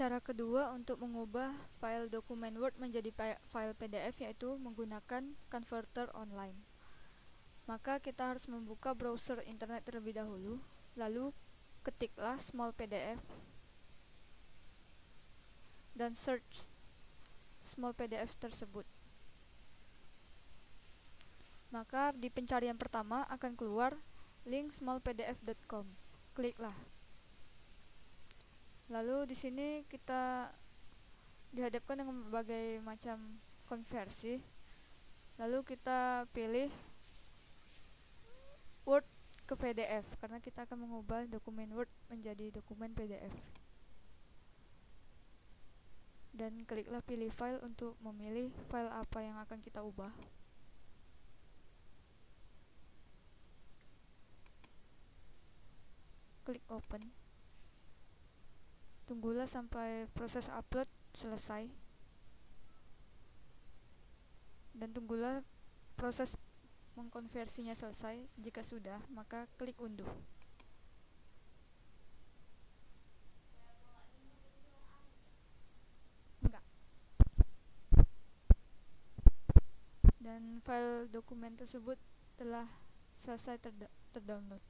Cara kedua untuk mengubah file dokumen Word menjadi file PDF yaitu menggunakan converter online. Maka kita harus membuka browser internet terlebih dahulu, lalu ketiklah small PDF dan search small PDF tersebut. Maka di pencarian pertama akan keluar link smallpdf.com. Kliklah lalu di sini kita dihadapkan dengan berbagai macam konversi. Lalu kita pilih Word ke PDF karena kita akan mengubah dokumen Word menjadi dokumen PDF dan kliklah pilih file untuk memilih file apa yang akan kita ubah. Klik open tunggulah sampai proses upload selesai. Dan tunggulah proses mengkonversinya selesai. Jika sudah maka klik unduh. Enggak. Dan file dokumen tersebut telah selesai terdownload